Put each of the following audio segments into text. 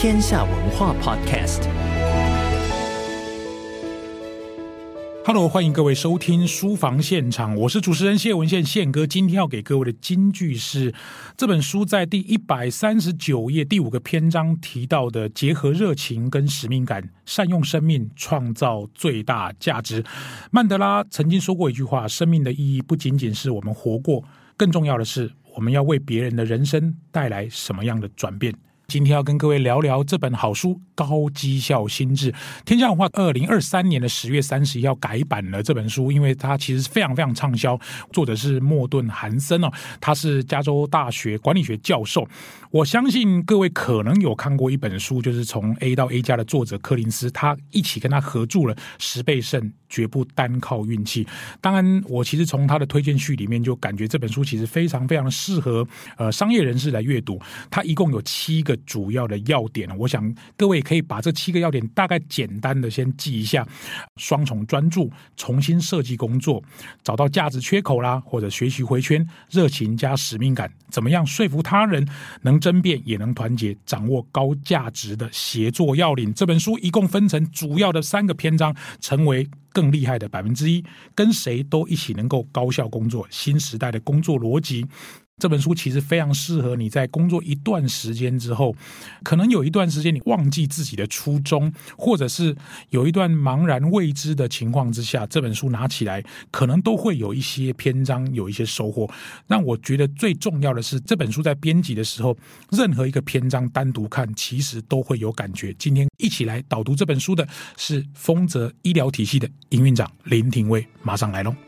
天下文化 Podcast。Hello，欢迎各位收听书房现场，我是主持人谢文宪宪哥。今天要给各位的金句是这本书在第一百三十九页第五个篇章提到的：结合热情跟使命感，善用生命，创造最大价值。曼德拉曾经说过一句话：生命的意义不仅仅是我们活过，更重要的是我们要为别人的人生带来什么样的转变。今天要跟各位聊聊这本好书《高绩效心智》。天下文化二零二三年的十月三十一号改版了这本书，因为它其实非常非常畅销。作者是莫顿·韩森哦，他是加州大学管理学教授。我相信各位可能有看过一本书，就是从 A 到 A 加的作者柯林斯，他一起跟他合著了《十倍胜》。绝不单靠运气。当然，我其实从他的推荐序里面就感觉这本书其实非常非常适合呃商业人士来阅读。它一共有七个主要的要点，我想各位可以把这七个要点大概简单的先记一下：双重专注、重新设计工作、找到价值缺口啦，或者学习回圈、热情加使命感，怎么样说服他人，能争辩也能团结，掌握高价值的协作要领。这本书一共分成主要的三个篇章，成为。更厉害的百分之一，跟谁都一起能够高效工作，新时代的工作逻辑。这本书其实非常适合你在工作一段时间之后，可能有一段时间你忘记自己的初衷，或者是有一段茫然未知的情况之下，这本书拿起来，可能都会有一些篇章有一些收获。那我觉得最重要的是，这本书在编辑的时候，任何一个篇章单独看，其实都会有感觉。今天一起来导读这本书的是丰泽医疗体系的营运长林廷威，马上来喽。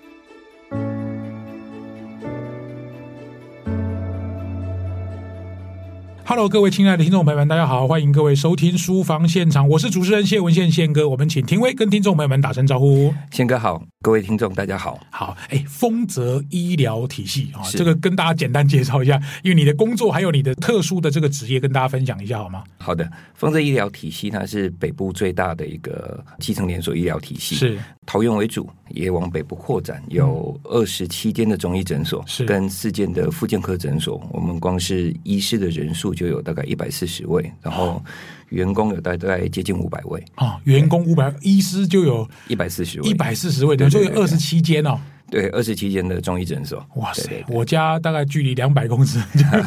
Hello，各位亲爱的听众朋友们，大家好，欢迎各位收听书房现场，我是主持人谢文宪宪哥，我们请廷威跟听众朋友们打声招呼。宪哥好，各位听众大家好。好，哎，丰泽医疗体系啊，这个跟大家简单介绍一下，因为你的工作还有你的特殊的这个职业，跟大家分享一下好吗？好的，丰泽医疗体系呢是北部最大的一个基层连锁医疗体系，是桃园为主，也往北部扩展，有二十七间的中医诊所，是跟四间的复健科诊所，我们光是医师的人数。就有大概一百四十位，然后员工有大概接近五百位啊，员工五百，医师就有一百四十位，一百四十位，等于说有二十七间哦。对，二十七间的中医诊所。哇塞，对对对，我家大概距离两百公尺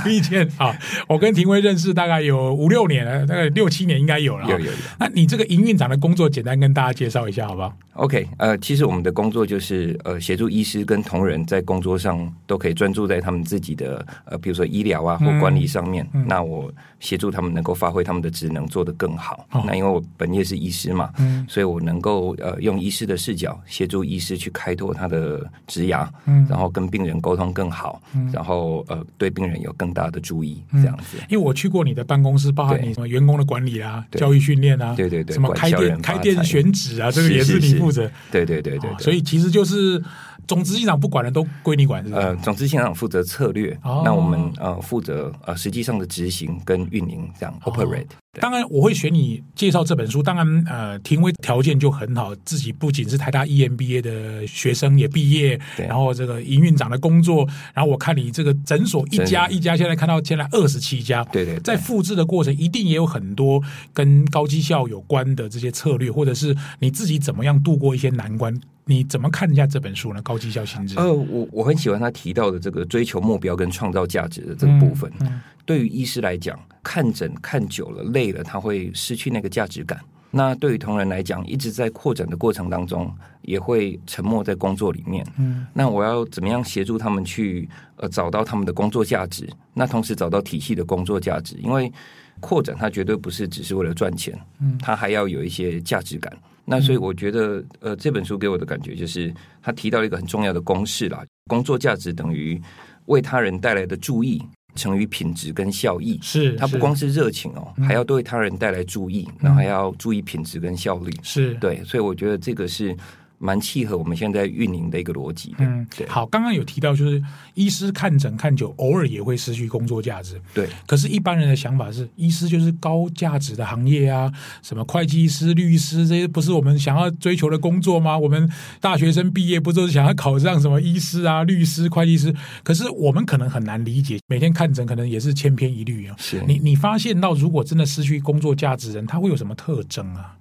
一间啊。我跟廷威认识大概有五六年了，大概六七年应该有了。有有有。那你这个营运长的工作，简单跟大家介绍一下，好不好？OK，呃，其实我们的工作就是呃，协助医师跟同仁在工作上都可以专注在他们自己的呃，比如说医疗啊或管理上面。嗯嗯、那我协助他们能够发挥他们的职能，做得更好。哦、那因为我本业是医师嘛，嗯、所以我能够呃，用医师的视角协助医师去开拓他的职涯。然后跟病人沟通更好，嗯、然后呃，对病人有更大的注意，这样子。因为我去过你的办公室，包含你什么员工的管理啊、对教育训练啊，对对对，什么开店开店选址啊，这个也是你负责。对对对对，对，所以其实就是。总执行长不管的都归你管是吧？呃，总执行长负责策略，哦、那我们呃负责呃实际上的执行跟运营这样、哦、operate。对当然我会选你介绍这本书，当然呃，廷威条件就很好，自己不仅是台大 EMBA 的学生也毕业，对然后这个营运长的工作，然后我看你这个诊所一家一家，现在看到现在二十七家，对，对对，在复制的过程一定也有很多跟高绩效有关的这些策略，或者是你自己怎么样度过一些难关。你怎么看一下这本书呢？高绩效心智。呃，我我很喜欢他提到的这个追求目标跟创造价值的这个部分。嗯嗯、对于医师来讲，看诊看久了累了，他会失去那个价值感。那对于同仁来讲，一直在扩展的过程当中，也会沉默在工作里面。嗯，那我要怎么样协助他们去呃找到他们的工作价值？那同时找到体系的工作价值，因为扩展它绝对不是只是为了赚钱，嗯，它还要有一些价值感。那所以我觉得，呃，这本书给我的感觉就是，他提到了一个很重要的公式啦：工作价值等于为他人带来的注意乘以品质跟效益。是，他不光是热情哦，还要对他人带来注意，然后还要注意品质跟效率。是对，所以我觉得这个是。蛮契合我们现在运营的一个逻辑。嗯，对。好，刚刚有提到，就是医师看诊看久，偶尔也会失去工作价值。对。可是，一般人的想法是，医师就是高价值的行业啊，什么会计师、律师这些，不是我们想要追求的工作吗？我们大学生毕业不都是想要考上什么医师啊、律师、会计师？可是，我们可能很难理解，每天看诊可能也是千篇一律啊。是。你你发现到，如果真的失去工作价值人，他会有什么特征啊？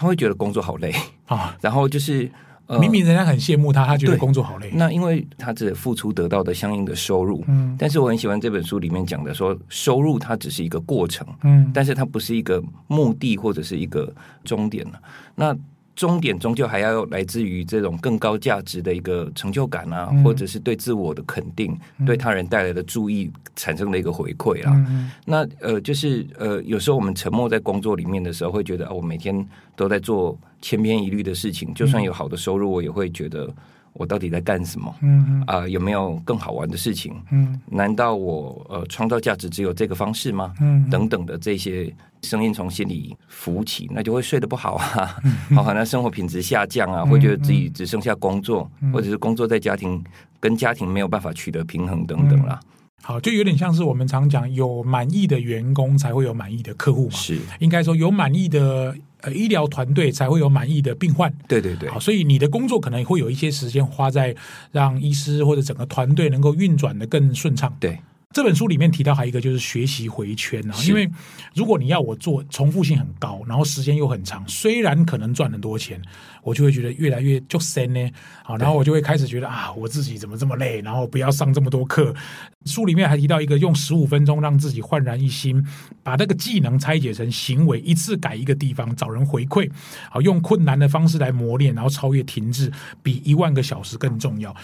他会觉得工作好累。啊，然后就是、呃、明明人家很羡慕他，他觉得工作好累。那因为他只付出得到的相应的收入，嗯，但是我很喜欢这本书里面讲的说，收入它只是一个过程，嗯，但是它不是一个目的或者是一个终点。那终点终究还要来自于这种更高价值的一个成就感啊，嗯、或者是对自我的肯定，嗯、对他人带来的注意产生的一个回馈啊。嗯、那呃，就是呃，有时候我们沉默在工作里面的时候，会觉得啊，我每天都在做千篇一律的事情，就算有好的收入，我也会觉得。我到底在干什么？嗯啊、呃，有没有更好玩的事情？嗯，难道我呃创造价值只有这个方式吗？嗯，等等的这些声音从心里浮起，那就会睡得不好啊，嗯、好，那生活品质下降啊，嗯、会觉得自己只剩下工作，嗯、或者是工作在家庭跟家庭没有办法取得平衡等等啦。好，就有点像是我们常讲，有满意的员工才会有满意的客户嘛。是，应该说有满意的。呃，医疗团队才会有满意的病患。对对对，好，所以你的工作可能会有一些时间花在让医师或者整个团队能够运转的更顺畅。对。这本书里面提到还有一个就是学习回圈啊，因为如果你要我做重复性很高，然后时间又很长，虽然可能赚很多钱，我就会觉得越来越就深呢。好，然后我就会开始觉得啊，我自己怎么这么累，然后不要上这么多课。书里面还提到一个用十五分钟让自己焕然一新，把那个技能拆解成行为，一次改一个地方，找人回馈，好，用困难的方式来磨练，然后超越停滞，比一万个小时更重要。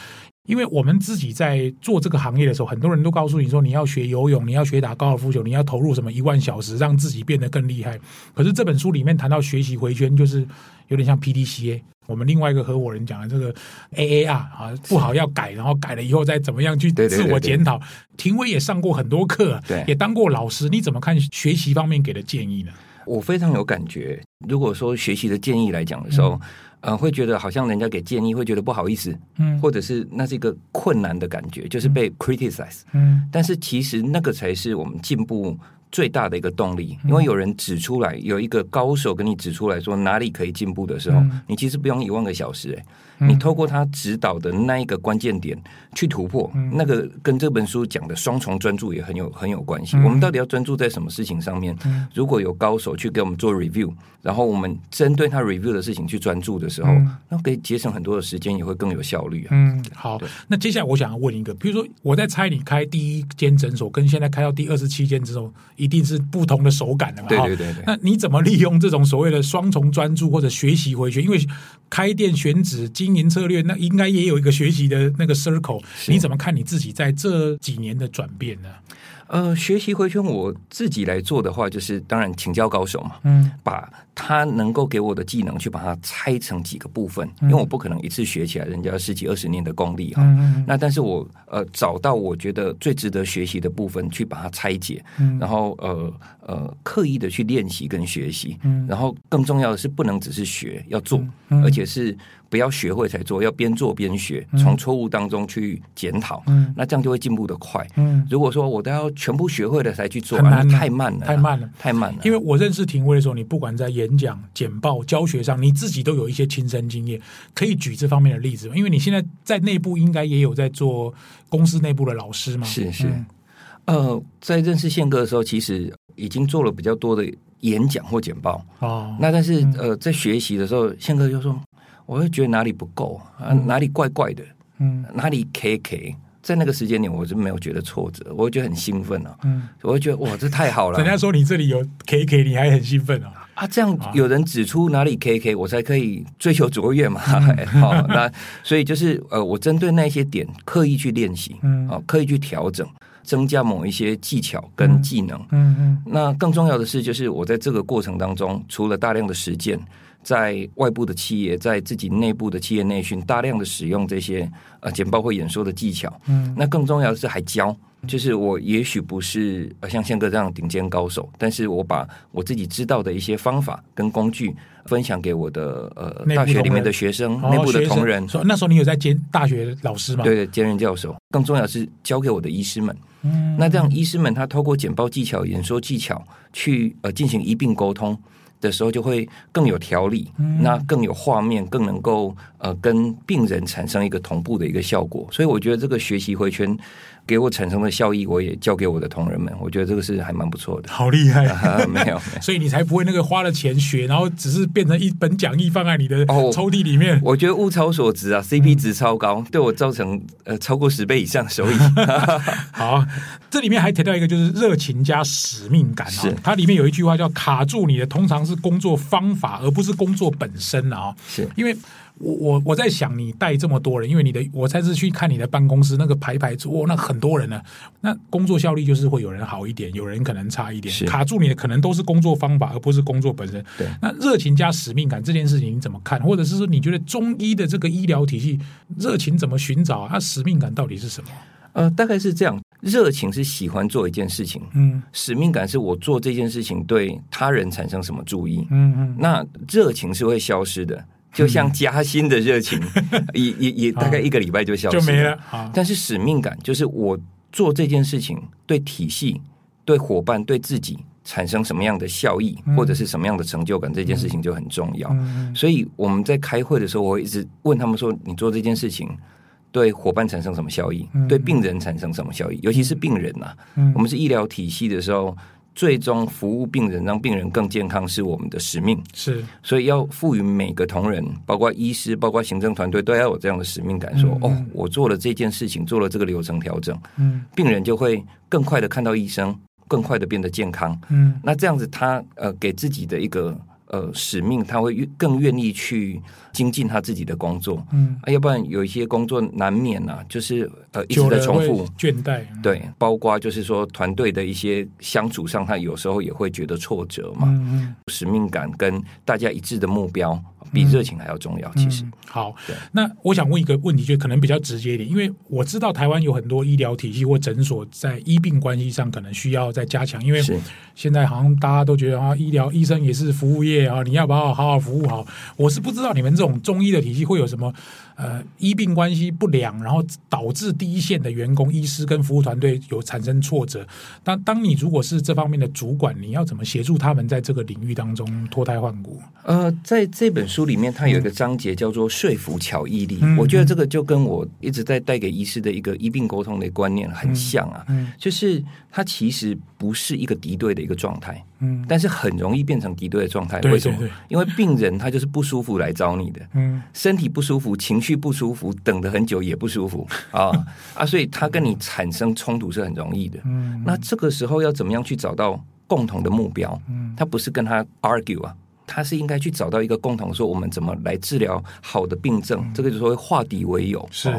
因为我们自己在做这个行业的时候，很多人都告诉你说，你要学游泳，你要学打高尔夫球，你要投入什么一万小时，让自己变得更厉害。可是这本书里面谈到学习回圈，就是有点像 PDCA，我们另外一个合伙人讲的这个 AAR 啊，不好要改，然后改了以后再怎么样去自我检讨。廷威也上过很多课，也当过老师，你怎么看学习方面给的建议呢？我非常有感觉。如果说学习的建议来讲的时候。嗯呃，会觉得好像人家给建议，会觉得不好意思，嗯，或者是那是一个困难的感觉，就是被 criticize，嗯，但是其实那个才是我们进步最大的一个动力，因为有人指出来，有一个高手跟你指出来说哪里可以进步的时候，你其实不用一万个小时，哎，你透过他指导的那一个关键点去突破，那个跟这本书讲的双重专注也很有很有关系。我们到底要专注在什么事情上面？如果有高手去给我们做 review。然后我们针对他 review 的事情去专注的时候，嗯、那可以节省很多的时间，也会更有效率啊。嗯，好。那接下来我想要问一个，比如说我在猜你开第一间诊所跟现在开到第二十七间之后，一定是不同的手感的嘛？对对对对。那你怎么利用这种所谓的双重专注或者学习回圈？因为开店选址、经营策略，那应该也有一个学习的那个 circle。你怎么看你自己在这几年的转变呢？呃，学习回圈我自己来做的话，就是当然请教高手嘛，嗯，把他能够给我的技能去把它拆成几个部分，嗯、因为我不可能一次学起来，人家十几二十年的功力哈，嗯嗯，那但是我呃找到我觉得最值得学习的部分去把它拆解，嗯、然后呃呃刻意的去练习跟学习，嗯，然后更重要的是不能只是学，要做，嗯、而且是。不要学会才做，要边做边学，从错误当中去检讨，嗯、那这样就会进步的快。嗯、如果说我都要全部学会了才去做，那太慢了，太慢了，太慢了。因为我认识廷威的时候，你不管在演讲、简报、教学上，你自己都有一些亲身经验，可以举这方面的例子。因为你现在在内部应该也有在做公司内部的老师嘛。是是，嗯、呃，在认识宪哥的时候，其实已经做了比较多的演讲或简报。哦，那但是、嗯、呃，在学习的时候，宪哥就说。我会觉得哪里不够啊，哪里怪怪的，嗯，哪里 K K，在那个时间点，我是没有觉得挫折，我会觉得很兴奋啊，嗯，我会觉得哇，这太好了。人家说你这里有 K K，你还很兴奋啊？啊，这样有人指出哪里 K K，我才可以追求卓越嘛。好、哦，那所以就是呃，我针对那些点刻意去练习，嗯，啊，刻意去调整，增加某一些技巧跟技能，嗯嗯。那更重要的是，就是我在这个过程当中，除了大量的实践，在外部的企业，在自己内部的企业内训，大量的使用这些呃简报或演说的技巧，嗯，那更重要的是还教。就是我也许不是像宪哥这样顶尖高手，但是我把我自己知道的一些方法跟工具分享给我的呃大学里面的学生、内部的同仁。哦、那时候你有在兼大学老师吗？对，兼任教授。更重要的是教给我的医师们。嗯，那这样医师们他透过简报技巧、演说技巧去呃进行一并沟通的时候，就会更有条理，嗯、那更有画面，更能够呃跟病人产生一个同步的一个效果。所以我觉得这个学习回圈。给我产生的效益，我也教给我的同仁们。我觉得这个是还蛮不错的，好厉害啊！没有，所以你才不会那个花了钱学，然后只是变成一本讲义放在你的抽屉里面。哦、我觉得物超所值啊，CP 值超高，嗯、对我造成呃超过十倍以上的收益。好，这里面还提到一个就是热情加使命感啊。是，它里面有一句话叫“卡住你的通常是工作方法，而不是工作本身”啊。是因为。我我我在想，你带这么多人，因为你的我才是去看你的办公室那个排排坐，那很多人呢，那工作效率就是会有人好一点，有人可能差一点。卡住你的可能都是工作方法，而不是工作本身。对，那热情加使命感这件事情你怎么看？或者是说，你觉得中医的这个医疗体系热情怎么寻找啊？使命感到底是什么？呃，大概是这样，热情是喜欢做一件事情，嗯，使命感是我做这件事情对他人产生什么注意，嗯嗯，那热情是会消失的。就像加薪的热情，也也也大概一个礼拜就消失了，就没了。但是使命感就是我做这件事情对体系、对伙伴、对自己产生什么样的效益，或者是什么样的成就感，这件事情就很重要。所以我们在开会的时候，我会一直问他们说：“你做这件事情对伙伴产生什么效益？对病人产生什么效益？尤其是病人呐，我们是医疗体系的时候。”最终服务病人，让病人更健康是我们的使命。是，所以要赋予每个同仁，包括医师，包括行政团队，都要有这样的使命感。说，嗯嗯、哦，我做了这件事情，做了这个流程调整，嗯，病人就会更快的看到医生，更快的变得健康。嗯，那这样子他，他呃，给自己的一个。呃，使命他会更愿意去精进他自己的工作，嗯，啊，要不然有一些工作难免呐、啊，就是呃一直在重复倦怠，对，包括就是说团队的一些相处上，他有时候也会觉得挫折嘛，嗯嗯，使命感跟大家一致的目标。比热情还要重要，其实、嗯。好，那我想问一个问题，就可能比较直接一点，因为我知道台湾有很多医疗体系或诊所在医病关系上可能需要再加强，因为现在好像大家都觉得啊，医疗医生也是服务业啊，你要把我好好服务好？我是不知道你们这种中医的体系会有什么。呃，医病关系不良，然后导致第一线的员工、医师跟服务团队有产生挫折。当当你如果是这方面的主管，你要怎么协助他们在这个领域当中脱胎换骨？呃，在这本书里面，它有一个章节叫做“说服巧毅力”。嗯、我觉得这个就跟我一直在带给医师的一个医病沟通的观念很像啊，嗯嗯、就是它其实不是一个敌对的一个状态。嗯，但是很容易变成敌对的状态。为什么？因为病人他就是不舒服来找你的，嗯，身体不舒服，情绪不舒服，等的很久也不舒服 啊啊，所以他跟你产生冲突是很容易的。嗯，那这个时候要怎么样去找到共同的目标？嗯，他不是跟他 argue 啊，他是应该去找到一个共同说，我们怎么来治疗好的病症？这个就说化敌为友。是，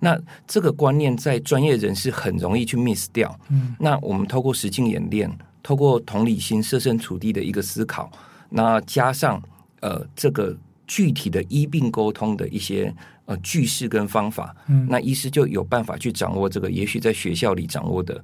那这个观念在专业人士很容易去 miss 掉。嗯，那我们透过实境演练。透过同理心、设身处地的一个思考，那加上呃这个具体的医病沟通的一些呃句式跟方法，嗯，那医师就有办法去掌握这个，也许在学校里掌握的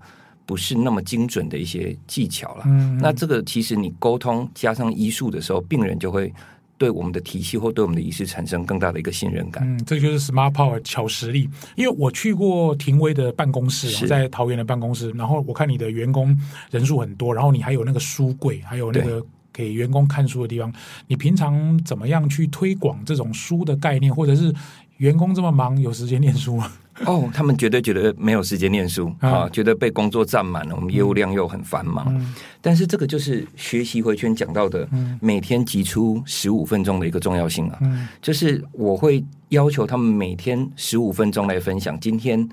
不是那么精准的一些技巧了。那这个其实你沟通加上医术的时候，病人就会。对我们的体系或对我们的医师产生更大的一个信任感。嗯，这就是 Smart Power 巧实力。因为我去过廷威的办公室，是在桃园的办公室，然后我看你的员工人数很多，然后你还有那个书柜，还有那个给员工看书的地方。你平常怎么样去推广这种书的概念，或者是员工这么忙，有时间念书吗？哦，他们绝对觉得没有时间念书啊，啊，觉得被工作占满了。我们业务量又很繁忙，嗯、但是这个就是学习回圈讲到的，每天挤出十五分钟的一个重要性啊。嗯、就是我会要求他们每天十五分钟来分享今天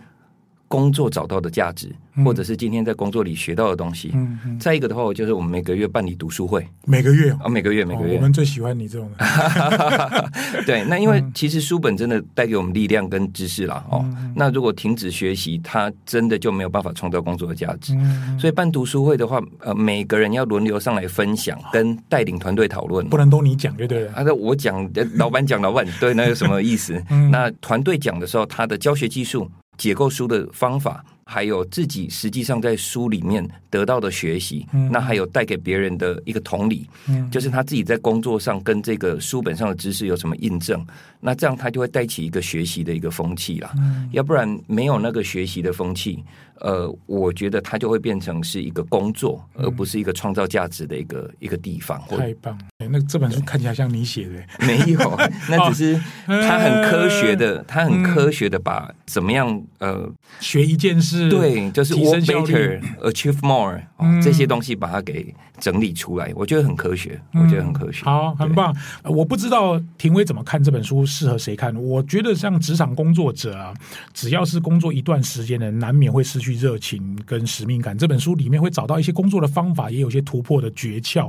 工作找到的价值，或者是今天在工作里学到的东西。嗯嗯。再一个的话，就是我们每个月办理读书会，每个月啊，每个月每个月。我们最喜欢你这种的。对，那因为其实书本真的带给我们力量跟知识啦。哦。那如果停止学习，它真的就没有办法创造工作的价值。所以办读书会的话，呃，每个人要轮流上来分享，跟带领团队讨论，不能都你讲就对了。啊，那我讲，老板讲，老板对，那有什么意思？那团队讲的时候，他的教学技术。解构书的方法，还有自己实际上在书里面得到的学习，嗯、那还有带给别人的一个同理，嗯、就是他自己在工作上跟这个书本上的知识有什么印证，那这样他就会带起一个学习的一个风气啦。嗯、要不然没有那个学习的风气。呃，我觉得它就会变成是一个工作，而不是一个创造价值的一个一个地方。太棒！那这本书看起来像你写的，没有，那只是他很科学的，他很科学的把怎么样呃学一件事，对，就是 work better, achieve more 这些东西把它给整理出来，我觉得很科学，我觉得很科学。好，很棒。我不知道庭威怎么看这本书，适合谁看？我觉得像职场工作者啊，只要是工作一段时间的，难免会失去。去热情跟使命感，这本书里面会找到一些工作的方法，也有一些突破的诀窍。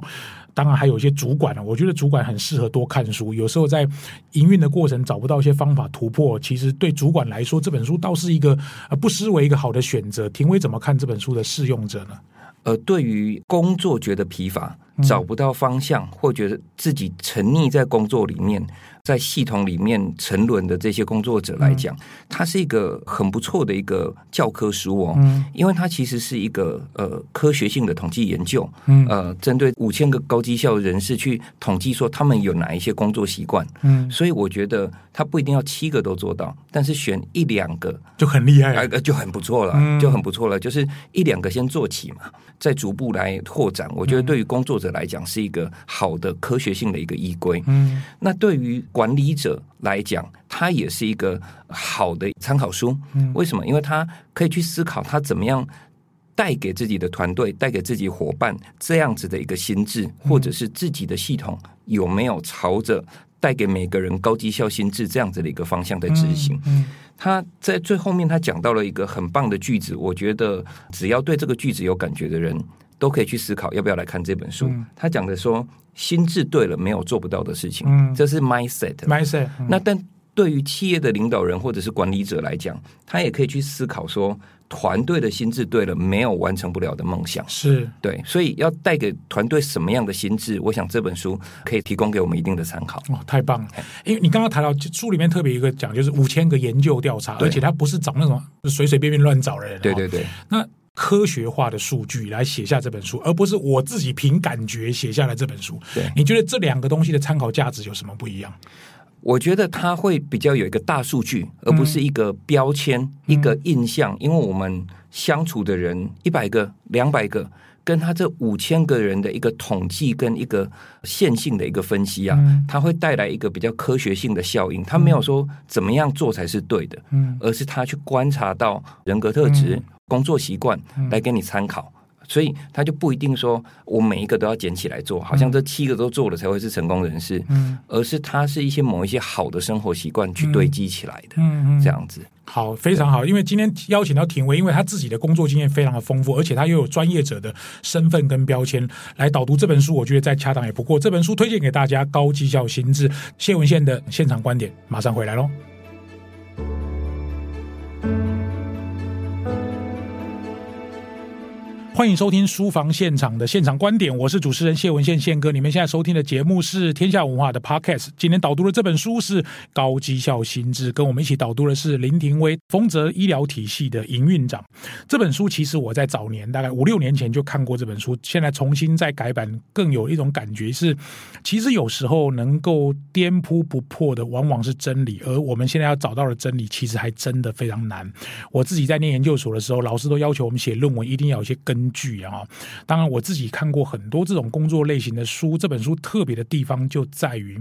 当然，还有一些主管呢，我觉得主管很适合多看书。有时候在营运的过程找不到一些方法突破，其实对主管来说，这本书倒是一个呃不失为一个好的选择。庭威怎么看这本书的适用者呢？呃，对于工作觉得疲乏、找不到方向，或觉得自己沉溺在工作里面。在系统里面沉沦的这些工作者来讲，嗯、它是一个很不错的一个教科书哦，嗯、因为它其实是一个呃科学性的统计研究，嗯、呃，针对五千个高绩效人士去统计说他们有哪一些工作习惯，嗯，所以我觉得他不一定要七个都做到，但是选一两个就很厉害，就很不错了，嗯、就很不错了，就是一两个先做起嘛，再逐步来拓展。我觉得对于工作者来讲是一个好的科学性的一个依归，嗯，那对于管理者来讲，他也是一个好的参考书。为什么？因为他可以去思考他怎么样带给自己的团队、带给自己伙伴这样子的一个心智，或者是自己的系统有没有朝着带给每个人高绩效心智这样子的一个方向在执行。他在最后面，他讲到了一个很棒的句子，我觉得只要对这个句子有感觉的人。都可以去思考要不要来看这本书。嗯、他讲的说，心智对了，没有做不到的事情。嗯，这是 mindset。mindset。那但对于企业的领导人或者是管理者来讲，他也可以去思考说，团队的心智对了，没有完成不了的梦想。是对，所以要带给团队什么样的心智？我想这本书可以提供给我们一定的参考。哦，太棒了！因为你刚刚谈到书里面特别一个讲，就是五千个研究调查，而且他不是找那种随随便便乱找的人。对对对。那科学化的数据来写下这本书，而不是我自己凭感觉写下来这本书。对，你觉得这两个东西的参考价值有什么不一样？我觉得它会比较有一个大数据，而不是一个标签、嗯、一个印象。因为我们相处的人一百个、两百个，跟他这五千个人的一个统计跟一个线性的一个分析啊，嗯、它会带来一个比较科学性的效应。他没有说怎么样做才是对的，嗯，而是他去观察到人格特质。嗯工作习惯来给你参考，嗯、所以他就不一定说我每一个都要捡起来做，好像这七个都做了才会是成功人士，嗯，而是他是一些某一些好的生活习惯去堆积起来的，嗯。嗯，这样子。好，非常好，因为今天邀请到廷威，因为他自己的工作经验非常的丰富，而且他又有专业者的身份跟标签来导读这本书，我觉得再恰当也不过。这本书推荐给大家，高绩效心智，谢文宪的现场观点，马上回来喽。欢迎收听书房现场的现场观点，我是主持人谢文宪宪哥。你们现在收听的节目是天下文化的 Podcast。今天导读的这本书是《高绩效心智》，跟我们一起导读的是林庭威，丰泽医疗体系的营运长。这本书其实我在早年大概五六年前就看过这本书，现在重新再改版，更有一种感觉是，其实有时候能够颠扑不破的，往往是真理。而我们现在要找到的真理，其实还真的非常难。我自己在念研究所的时候，老师都要求我们写论文，一定要有些根。据啊。当然，我自己看过很多这种工作类型的书，这本书特别的地方就在于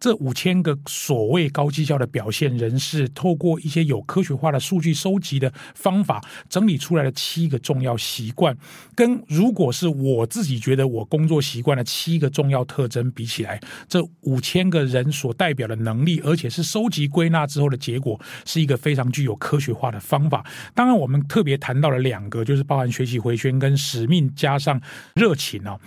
这五千个所谓高绩效的表现人士，透过一些有科学化的数据收集的方法，整理出来的七个重要习惯，跟如果是我自己觉得我工作习惯的七个重要特征比起来，这五千个人所代表的能力，而且是收集归纳之后的结果，是一个非常具有科学化的方法。当然，我们特别谈到了两个，就是包含学习回旋跟使命加上热情哦。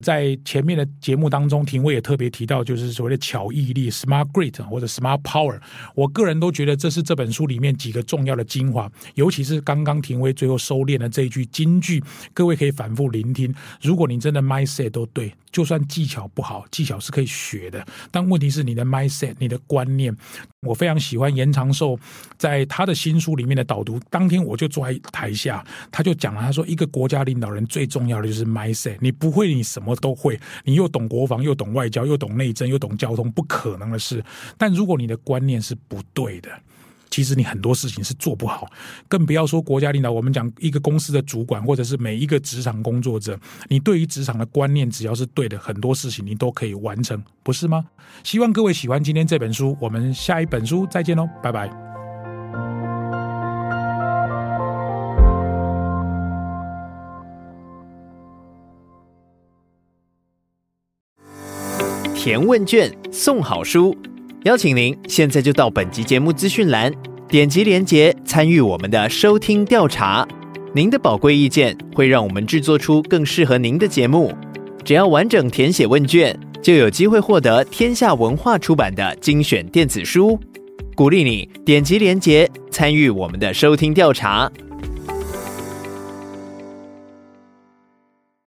在前面的节目当中，庭威也特别提到，就是所谓的巧毅力 （Smart Grit） 或者 Smart Power。我个人都觉得这是这本书里面几个重要的精华，尤其是刚刚庭威最后收敛的这一句金句，各位可以反复聆听。如果你真的 mindset 都对，就算技巧不好，技巧是可以学的。但问题是你的 mindset，你的观念。我非常喜欢严长寿在他的新书里面的导读。当天我就坐在台下，他就讲了，他说一个国家领导人最重要的就是 mindset。你不会，你什么都会，你又懂国防，又懂外交，又懂内政，又懂交通，不可能的事。但如果你的观念是不对的。其实你很多事情是做不好，更不要说国家领导。我们讲一个公司的主管，或者是每一个职场工作者，你对于职场的观念只要是对的，很多事情你都可以完成，不是吗？希望各位喜欢今天这本书，我们下一本书再见喽，拜拜。填问卷送好书。邀请您现在就到本集节目资讯栏，点击连结参与我们的收听调查。您的宝贵意见会让我们制作出更适合您的节目。只要完整填写问卷，就有机会获得天下文化出版的精选电子书。鼓励你点击连结参与我们的收听调查。